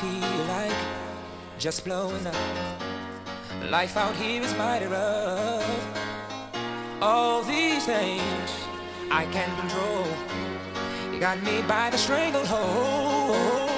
Feel like just blowing up. Life out here is mighty rough. All these things I can't control. You got me by the stranglehold.